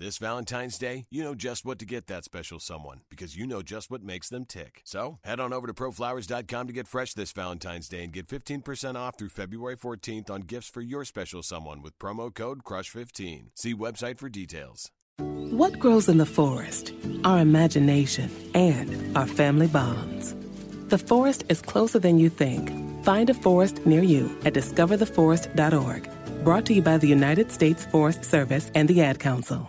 This Valentine's Day, you know just what to get that special someone because you know just what makes them tick. So head on over to proflowers.com to get fresh this Valentine's Day and get 15% off through February 14th on gifts for your special someone with promo code CRUSH15. See website for details. What grows in the forest? Our imagination and our family bonds. The forest is closer than you think. Find a forest near you at discovertheforest.org. Brought to you by the United States Forest Service and the Ad Council.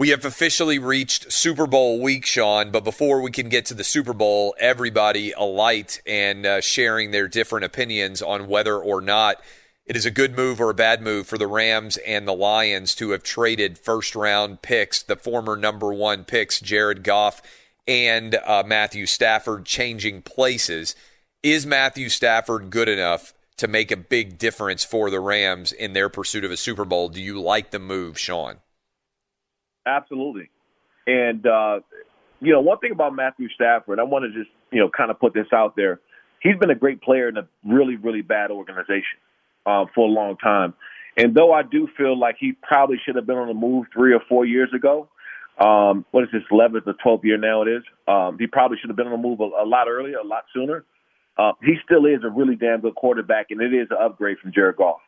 We have officially reached Super Bowl week, Shawne. but before we can get to the Super Bowl, everybody alight and uh, sharing their different opinions on whether or not it is a good move or a bad move for the Rams and the Lions to have traded first round picks, the former number one picks, Jared Goff and uh, Matthew Stafford, changing places. Is Matthew Stafford good enough to make a big difference for the Rams in their pursuit of a Super Bowl? Do you like the move, Shawne? Absolutely. And, uh, you know, one thing about Matthew Stafford, I want to just, you know, kind of put this out there. He's been a great player in a really, really bad organization uh, for a long time. And though I do feel like he probably should have been on the move three or four years ago, um, what is this, 11th or 12th year now it is, um, he probably should have been on the move a, a lot earlier, a lot sooner. Uh, he still is a really damn good quarterback, and it is an upgrade from Jared Goff.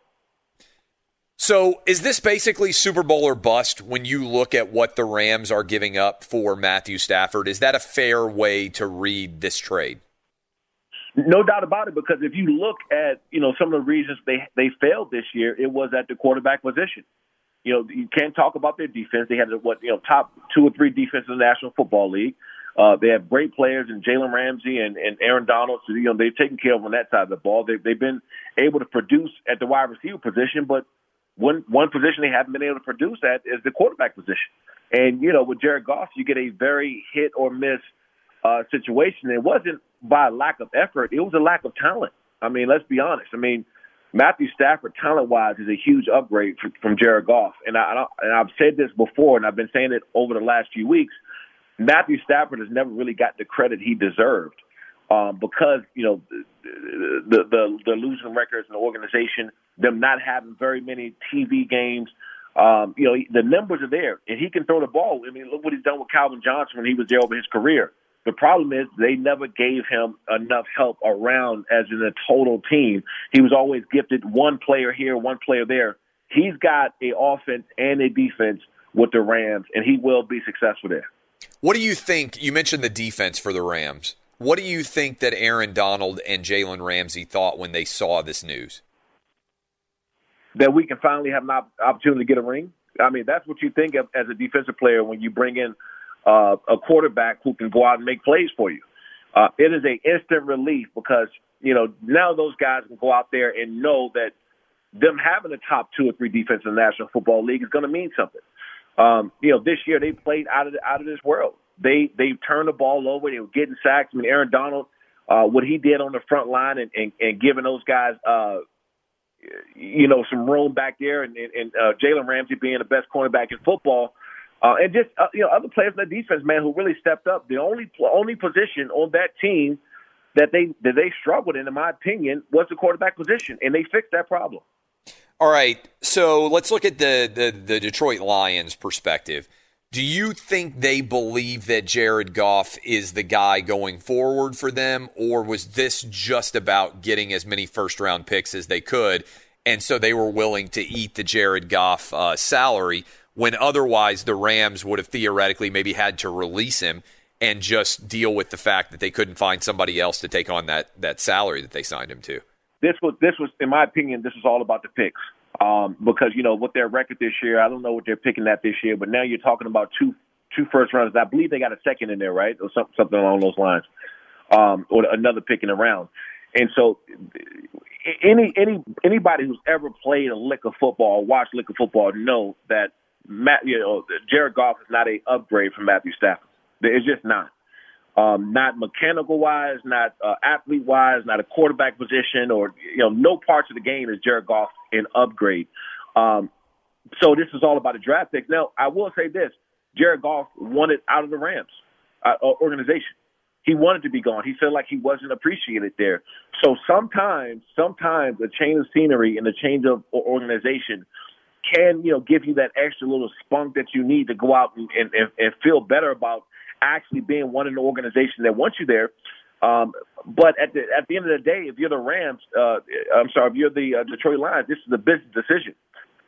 So, is this basically Super Bowl or bust when you look at what the Rams are giving up for Matthew Stafford? Is that a fair way to read this trade? No doubt about it. Because if you look at you know some of the reasons they they failed this year, it was at the quarterback position. You know, you can't talk about their defense. They had what you know top two or three defenses in the National Football League. Uh, they have great players in Jalen Ramsey and, and Aaron Donald. So, you know, they've taken care of on that side of the ball. They've, they've been able to produce at the wide receiver position, but one, one position they haven't been able to produce at is the quarterback position. And, you know, with Jared Goff, you get a very hit or miss uh, situation. It wasn't by lack of effort. It was a lack of talent. I mean, let's be honest. I mean, Matthew Stafford, talent-wise, is a huge upgrade from, from Jared Goff. And, I, and I've said this before, and I've been saying it over the last few weeks – Matthew Stafford has never really got the credit he deserved um, because you know the, the the losing records in the organization, them not having very many TV games. Um, you know the numbers are there, and he can throw the ball. I mean, look what he's done with Calvin Johnson when he was there over his career. The problem is they never gave him enough help around as in a total team. He was always gifted one player here, one player there. He's got a offense and a defense with the Rams, and he will be successful there. What do you think? You mentioned the defense for the Rams. What do you think that Aaron Donald and Jalen Ramsey thought when they saw this news? That we can finally have an opportunity to get a ring. I mean, that's what you think of as a defensive player when you bring in uh, a quarterback who can go out and make plays for you. Uh, it is an instant relief because you know now those guys can go out there and know that them having a top two or three defense in the National Football League is going to mean something. Um, you know, this year they played out of out of this world. They they turned the ball over. They were getting sacks. I mean, Aaron Donald, uh, what he did on the front line and and, and giving those guys, uh, you know, some room back there, and, and uh, Jalen Ramsey being the best cornerback in football. Uh, and just uh, you know other players in the defense, man, who really stepped up. The only only position on that team that they that they struggled in, in my opinion, was the quarterback position, and they fixed that problem. All right, so let's look at the, the, the Detroit Lions perspective. Do you think they believe that Jared Goff is the guy going forward for them, or was this just about getting as many first round picks as they could, and so they were willing to eat the Jared Goff uh, salary when otherwise the Rams would have theoretically maybe had to release him and just deal with the fact that they couldn't find somebody else to take on that that salary that they signed him to? this was this was in my opinion this was all about the picks um, because you know with their record this year I don't know what they're picking at this year but now you're talking about two two first rounders I believe they got a second in there right? Or something something along those lines. Um, or another pick in round and so any any anybody who's ever played a lick of football or watched lick of football know that Matt you know Jared Goff is not a upgrade from Matthew Stafford. It's just not um, not mechanical wise, not uh, athlete wise, not a quarterback position, or you know, no parts of the game is Jared Goff an upgrade. Um, so this is all about a draft pick. Now, I will say this: Jared Goff wanted out of the Rams uh, organization. He wanted to be gone. He felt like he wasn't appreciated there. So sometimes, sometimes a change of scenery and a change of organization can, you know, give you that extra little spunk that you need to go out and, and, and feel better about actually being one in the organization that wants you there. Um, but at the at the end of the day, if you're the Rams, uh, I'm sorry, if you're the uh, Detroit Lions, this is a business decision.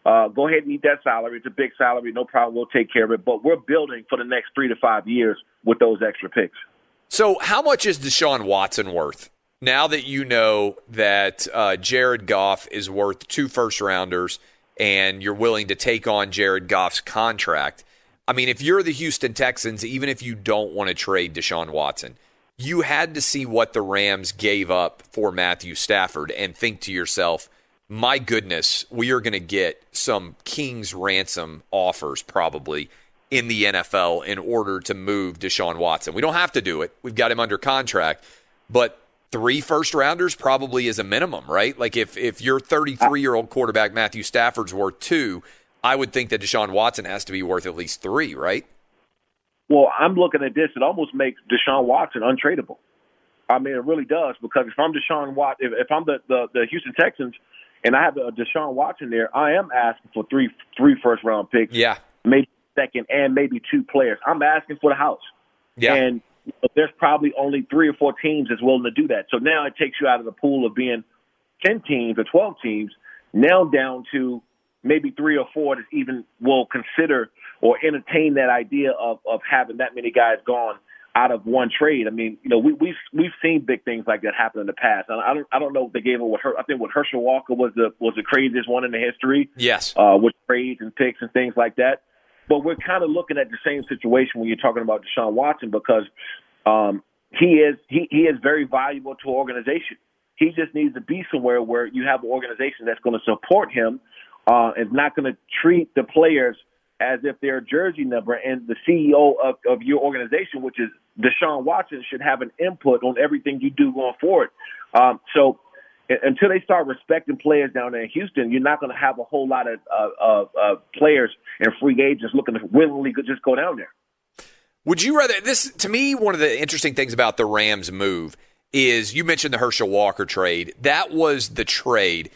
Uh, go ahead and eat that salary. It's a big salary, no problem. We'll take care of it. But we're building for the next three to five years with those extra picks. So, how much is Deshaun Watson worth? Now that you know that uh, Jared Goff is worth two first rounders and you're willing to take on Jared Goff's contract, I mean, if you're the Houston Texans, even if you don't want to trade Deshaun Watson, you had to see what the Rams gave up for Matthew Stafford and think to yourself, my goodness, we are going to get some king's ransom offers probably in the NFL in order to move Deshaun Watson. We don't have to do it. We've got him under contract, but three first rounders probably is a minimum, right? Like if if your 33 year old quarterback Matthew Stafford's worth two, I would think that Deshaun Watson has to be worth at least three, right? Well, I'm looking at this. It almost makes Deshaun Watson untradeable. I mean, it really does because if I'm Deshaun Watson, if, if I'm the, the the Houston Texans and I have a Deshaun Watson there, I am asking for three three first round picks. Yeah, maybe second and maybe two players. I'm asking for the house. Yeah, and there's probably only three or four teams that's willing to do that. So now it takes you out of the pool of being ten teams or twelve teams, now down to maybe three or four that even will consider or entertain that idea of, of having that many guys gone out of one trade. I mean, you know, we, we've we've seen big things like that happen in the past. And I don't I don't know if they gave it what her I think what Herschel Walker was the was the craziest one in the history. Yes. Uh, with trades and picks and things like that. But we're kind of looking at the same situation when you're talking about Deshaun Watson because um, he is he, he is very valuable to an organization. He just needs to be somewhere where you have an organization that's going to support him uh, and not going to treat the players as if they're a jersey number. And the CEO of, of your organization, which is Deshaun Watson, should have an input on everything you do going forward. Um, so until they start respecting players down there in Houston, you're not going to have a whole lot of, of, of players and free agents looking to willingly just go down there. Would you rather this to me one of the interesting things about the Rams move is you mentioned the Herschel Walker trade. That was the trade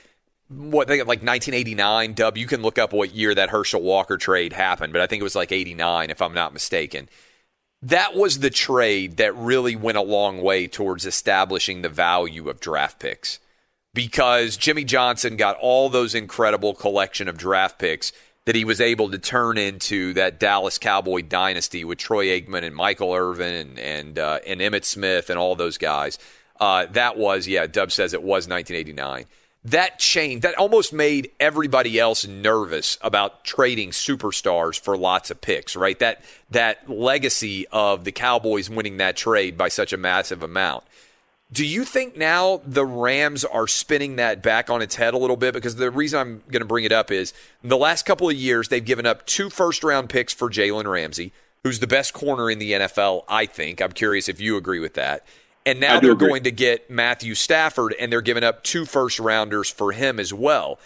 what they like 1989 dub you can look up what year that Herschel Walker trade happened but I think it was like 89 if I'm not mistaken that was the trade that really went a long way towards establishing the value of draft picks because Jimmy Johnson got all those incredible collection of draft picks that he was able to turn into that Dallas Cowboy dynasty with Troy Aikman and Michael Irvin and and, uh, and Emmitt Smith and all those guys. Uh, that was yeah. Dub says it was 1989. That changed. That almost made everybody else nervous about trading superstars for lots of picks. Right. That that legacy of the Cowboys winning that trade by such a massive amount. Do you think now the Rams are spinning that back on its head a little bit? Because the reason I'm going to bring it up is the last couple of years, they've given up two first round picks for Jalen Ramsey, who's the best corner in the NFL, I think. I'm curious if you agree with that. And now they're agree. going to get Matthew Stafford, and they're giving up two first rounders for him as well.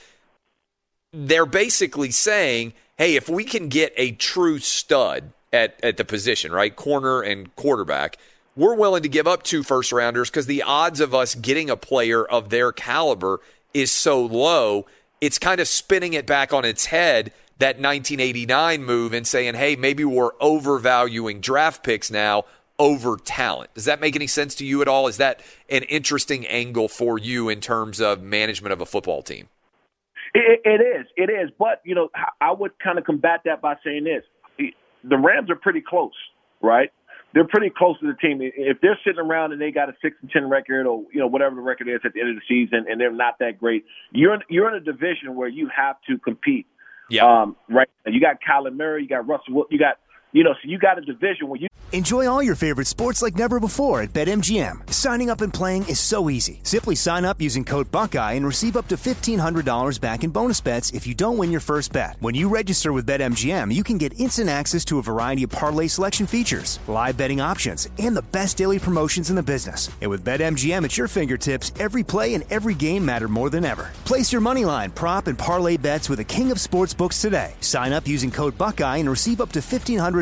They're basically saying, hey, if we can get a true stud at, at the position, right? Corner and quarterback we're willing to give up two first rounders because the odds of us getting a player of their caliber is so low. It's kind of spinning it back on its head, that 1989 move, and saying, hey, maybe we're overvaluing draft picks now over talent. Does that make any sense to you at all? Is that an interesting angle for you in terms of management of a football team? it, it is. It is. But, you know, I would kind of combat that by saying this the Rams are pretty close, right? they're pretty close to the team. If they're sitting around and they got a six and ten record, or you know whatever the record is at the end of the season, and they're not that great, you're in, you're in a division where you have to compete. Yeah. Um, right. You got Kyler Murray, you got Russell, you got you know, so you got a division where you enjoy all your favorite sports like never before at BetMGM. Signing up and playing is so easy. Simply sign up using code Buckeye and receive up to fifteen hundred dollars back in bonus bets if you don't win your first bet. When you register with BetMGM, you can get instant access to a variety of parlay selection features, live betting options, and the best daily promotions in the business. And with BetMGM at your fingertips, every play and every game matter more than ever. Place your moneyline, prop, and parlay bets with the king of sportsbooks today. Sign up using code Buckeye and receive up to fifteen hundred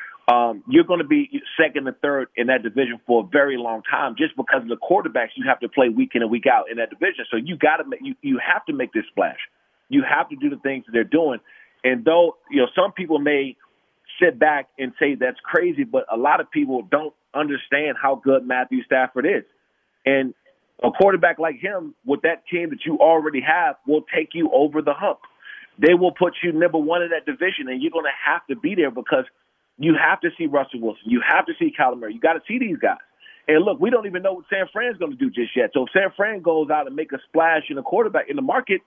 um, you're going to be second and third in that division for a very long time, just because of the quarterbacks you have to play week in and week out in that division. So you got to make you you have to make this splash. You have to do the things that they're doing. And though you know some people may sit back and say that's crazy, but a lot of people don't understand how good Matthew Stafford is. And a quarterback like him with that team that you already have will take you over the hump. They will put you number one in that division, and you're going to have to be there because you have to see Russell Wilson. You have to see Kyler Murray. You got to see these guys. And look, we don't even know what San Fran's going to do just yet. So if San Fran goes out and make a splash in a quarterback in the market,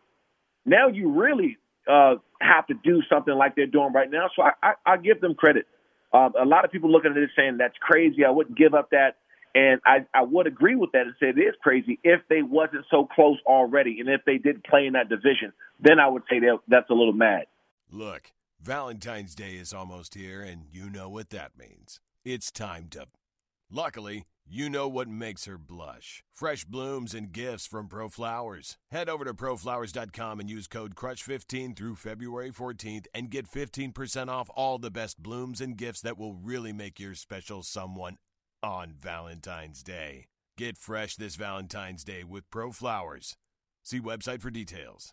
now you really uh, have to do something like they're doing right now. So I, I, I give them credit. Uh, a lot of people looking at it saying that's crazy. I wouldn't give up that. And I, I would agree with that and say it is crazy if they wasn't so close already and if they did play in that division, then I would say that that's a little mad. Look, Valentine's Day is almost here, and you know what that means. It's time to. Luckily, you know what makes her blush. Fresh blooms and gifts from ProFlowers. Head over to proflowers.com and use code CRUSH15 through February 14th and get 15% off all the best blooms and gifts that will really make your special someone on Valentine's Day. Get fresh this Valentine's Day with ProFlowers. See website for details.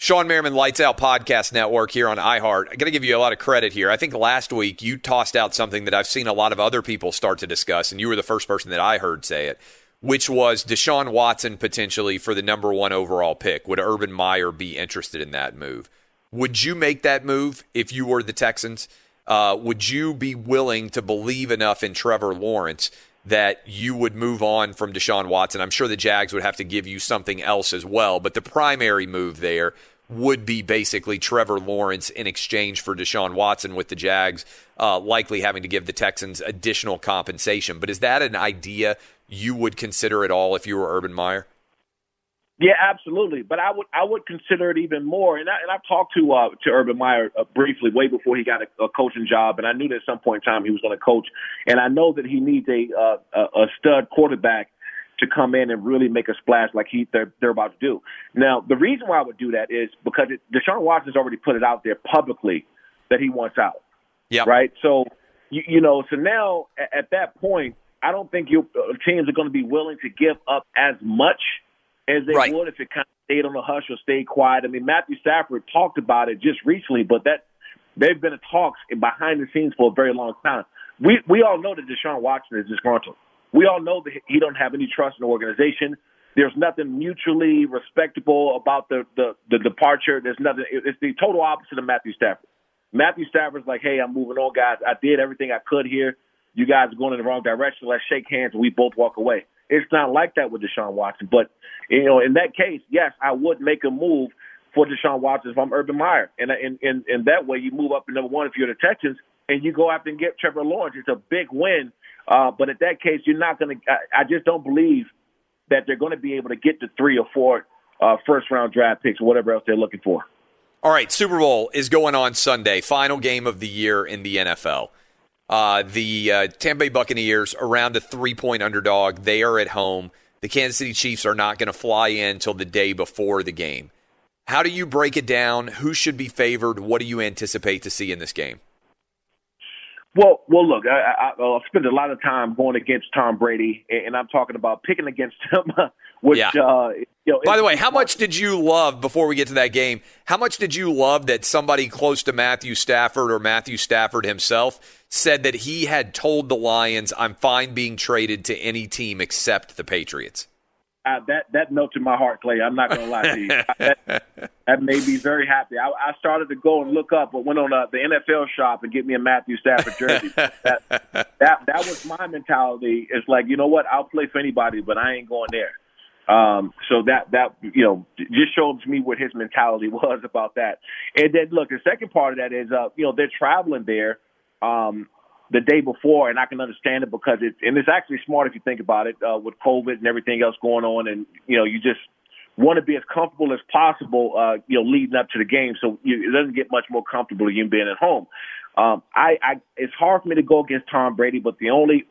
Shawne Merriman Lights Out Podcast Network here on iHeart. I got to give you a lot of credit here. I think last week you tossed out something that I've seen a lot of other people start to discuss, and you were the first person that I heard say it, which was Deshaun Watson potentially for the number one overall pick. Would Urban Meyer be interested in that move? Would you make that move if you were the Texans? Uh, would you be willing to believe enough in Trevor Lawrence that you would move on from Deshaun Watson? I'm sure the Jags would have to give you something else as well, but the primary move there would be basically Trevor Lawrence in exchange for Deshaun Watson, with the Jags uh, likely having to give the Texans additional compensation. But is that an idea you would consider at all if you were Urban Meyer? Yeah, absolutely. But I would I would consider it even more. And I and I've talked to uh, to Urban Meyer uh, briefly way before he got a, a coaching job, and I knew that at some point in time he was going to coach. And I know that he needs a uh, a, a stud quarterback to come in and really make a splash like he they're, they're about to do. Now, the reason why I would do that is because it, Deshaun Watson's already put it out there publicly that he wants out. Yeah. Right. So you, you know, so now at, at that point, I don't think you uh, teams are going to be willing to give up as much as they Right. would if it kind of stayed on the hush or stayed quiet. I mean, Matthew Stafford talked about it just recently, but that they've been in talks behind the scenes for a very long time. We we all know that Deshaun Watson is disgruntled. We all know that he don't have any trust in the organization. There's nothing mutually respectable about the, the, the departure. There's nothing. It's the total opposite of Matthew Stafford. Matthew Stafford's like, hey, I'm moving on, guys. I did everything I could here. You guys are going in the wrong direction. Let's shake hands and we both walk away. It's not like that with Deshaun Watson. But, you know, in that case, yes, I would make a move for Deshaun Watson if I'm Urban Meyer. And in, in, in that way, you move up to number one if you're the Texans and you go after and get Trevor Lawrence. It's a big win. Uh, but in that case, you're not going to, I just don't believe that they're going to be able to get to three or four uh, first round draft picks or whatever else they're looking for. All right, Super Bowl is going on Sunday, final game of the year in the NFL. Uh, the uh, Tampa Bay Buccaneers around a three point underdog. They are at home. The Kansas City Chiefs are not going to fly in until the day before the game. How do you break it down? Who should be favored? What do you anticipate to see in this game? Well, well, look, I, I, I've spent a lot of time going against Tom Brady, and I'm talking about picking against him. Which, yeah. uh, you know, by the way, how much did you love before we get to that game? How much did you love that somebody close to Matthew Stafford or Matthew Stafford himself said that he had told the Lions, "I'm fine being traded to any team except the Patriots." Uh, that that melted my heart, Clay. I'm not gonna lie to you. that, that made me very happy. I, I started to go and look up, but went on uh, the NFL shop and get me a Matthew Stafford jersey. that, that that was my mentality. It's like you know what? I'll play for anybody, but I ain't going there. Um, so that that you know just shows me what his mentality was about that. And then look, the second part of that is uh, you know they're traveling there. Um, the day before, and I can understand it because it's and it's actually smart if you think about it uh, with COVID and everything else going on, and you know you just want to be as comfortable as possible, uh, you know, leading up to the game, so you, it doesn't get much more comfortable you being at home. Um, I, I it's hard for me to go against Tom Brady, but the only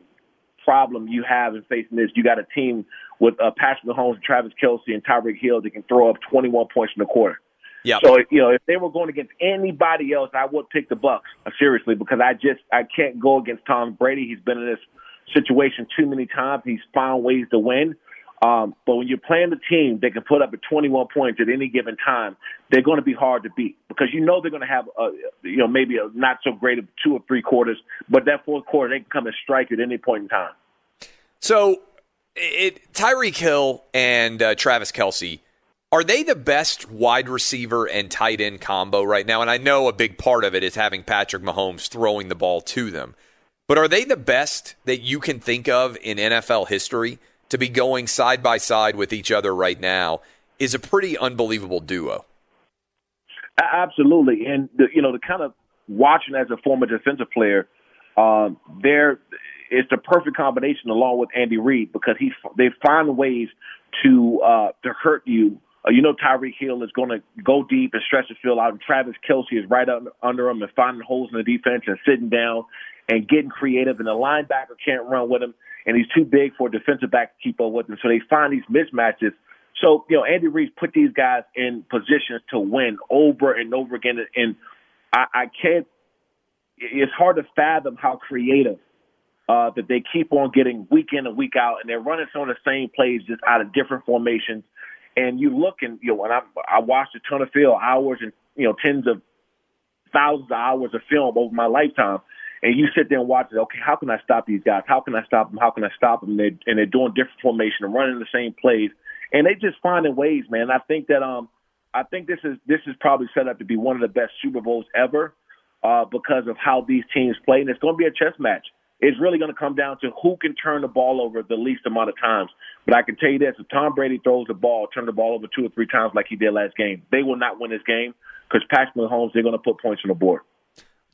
problem you have in facing this, you got a team with uh, Patrick Mahomes, Travis Kelce, and Tyreek Hill that can throw up 21 points in a quarter. Yeah. So you know, if they were going against anybody else, I would pick the Bucks uh, seriously because I just I can't go against Tom Brady. He's been in this situation too many times. He's found ways to win. Um, but when you're playing the team they can put up at 21 points at any given time, they're going to be hard to beat because you know they're going to have a, you know maybe a not so great of two or three quarters, but that fourth quarter they can come and strike at any point in time. So, it Tyreek Hill and uh, Travis Kelce are they the best wide receiver and tight end combo right now? And I know a big part of it is having Patrick Mahomes throwing the ball to them. But are they the best that you can think of in NFL history to be going side by side with each other right now? Is a pretty unbelievable duo. Absolutely, and the, you know the kind of watching as a former defensive player, um, there it's the perfect combination along with Andy Reid because he they find ways to uh, to hurt you uh, you know Tyreek Hill is going to go deep and stretch the field out, and Travis Kelce is right under, under him and finding holes in the defense and sitting down and getting creative. And the linebacker can't run with him, and he's too big for a defensive back to keep up with him. So they find these mismatches. So you know Andy Reid put these guys in positions to win over and over again, and I, I can't. It's hard to fathom how creative uh, that they keep on getting week in and week out, and they're running some of the same plays just out of different formations and you look and you know, and I I watched a ton of film, hours and you know, tens of thousands of hours of film over my lifetime. And you sit there and watch it. Okay, how can I stop these guys? How can I stop them? How can I stop them? And they're, and they're doing different formation and running the same plays, and they just finding ways, man. I think that um, I think this is this is probably set up to be one of the best Super Bowls ever, uh, because of how these teams play, and it's going to be a chess match it's really going to come down to who can turn the ball over the least amount of times. But I can tell you this: if Tom Brady throws the ball, turn the ball over two or three times like he did last game, they will not win this game because Patrick Mahomes they're going to put points on the board.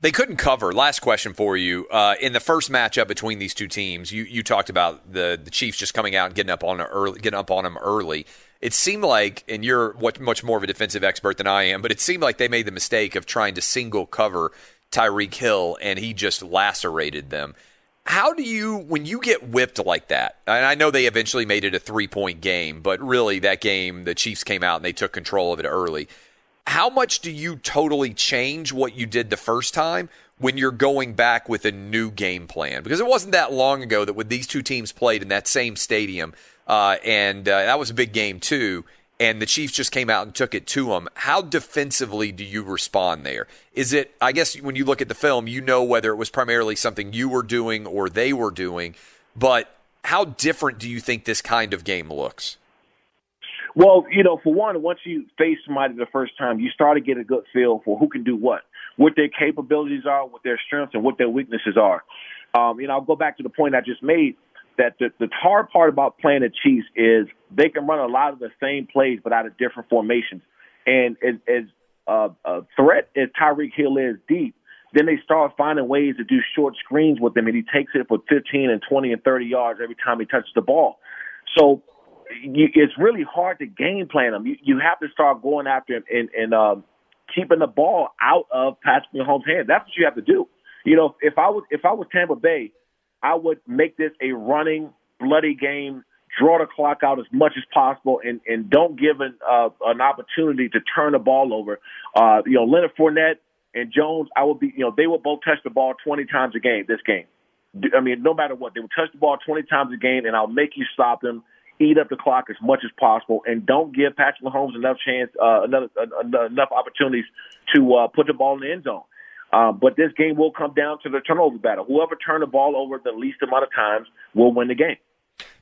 They couldn't cover. Last question for you. Uh, in the first matchup between these two teams, you, you talked about the, the Chiefs just coming out and getting up on early, getting up on them early. It seemed like, and you're much more of a defensive expert than I am, but it seemed like they made the mistake of trying to single cover Tyreek Hill, and he just lacerated them. How do you, when you get whipped like that, and I know they eventually made it a three point game, but really that game, the Chiefs came out and they took control of it early. How much do you totally change what you did the first time when you're going back with a new game plan? Because it wasn't that long ago that when these two teams played in that same stadium, uh, and uh, that was a big game too, and the Chiefs just came out and took it to them. How defensively do you respond there? Is it, I guess, when you look at the film, you know whether it was primarily something you were doing or they were doing, but how different do you think this kind of game looks? Well, you know, for one, once you face somebody the first time, you start to get a good feel for who can do what, what their capabilities are, what their strengths, and what their weaknesses are. Um, you know, I'll go back to the point I just made that the, the hard part about playing the Chiefs is they can run a lot of the same plays, but out of different formations. And as, as uh, a threat as Tyreek Hill is deep, then they start finding ways to do short screens with him, and he takes it for 15 and 20 and 30 yards every time he touches the ball. So you, it's really hard to game plan him. You, you have to start going after him and, and uh, keeping the ball out of Patrick Mahomes' hands. That's what you have to do. You know, if I was if I was Tampa Bay, I would make this a running, bloody game. Draw the clock out as much as possible, and and don't give an uh, an opportunity to turn the ball over. Uh, you know, Leonard Fournette and Jones, I would be. You know, they will both touch the ball 20 times a game. This game, I mean, no matter what, they will touch the ball 20 times a game, and I'll make you stop them eat up the clock as much as possible, and don't give Patrick Mahomes enough chance, uh, another, uh, enough opportunities to uh, put the ball in the end zone. Uh, but this game will come down to the turnover battle. Whoever turned the ball over the least amount of times will win the game.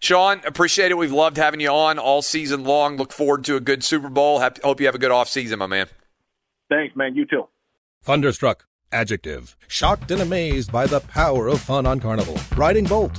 Shawne, appreciate it. We've loved having you on all season long. Look forward to a good Super Bowl. Hope you have a good off season, my man. Thanks, man. You too. Thunderstruck. Adjective. Shocked and amazed by the power of fun on Carnival. Riding Bolt,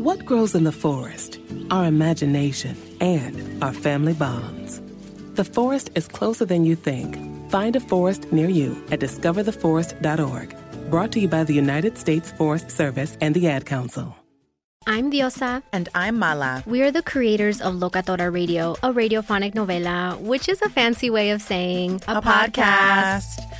What grows in the forest? Our imagination and our family bonds. The forest is closer than you think. Find a forest near you at discovertheforest.org. Brought to you by the United States Forest Service and the Ad Council. I'm Diosa. And I'm Mala. We are the creators of Locatora Radio, a radiophonic novela, which is a fancy way of saying a, a podcast. podcast.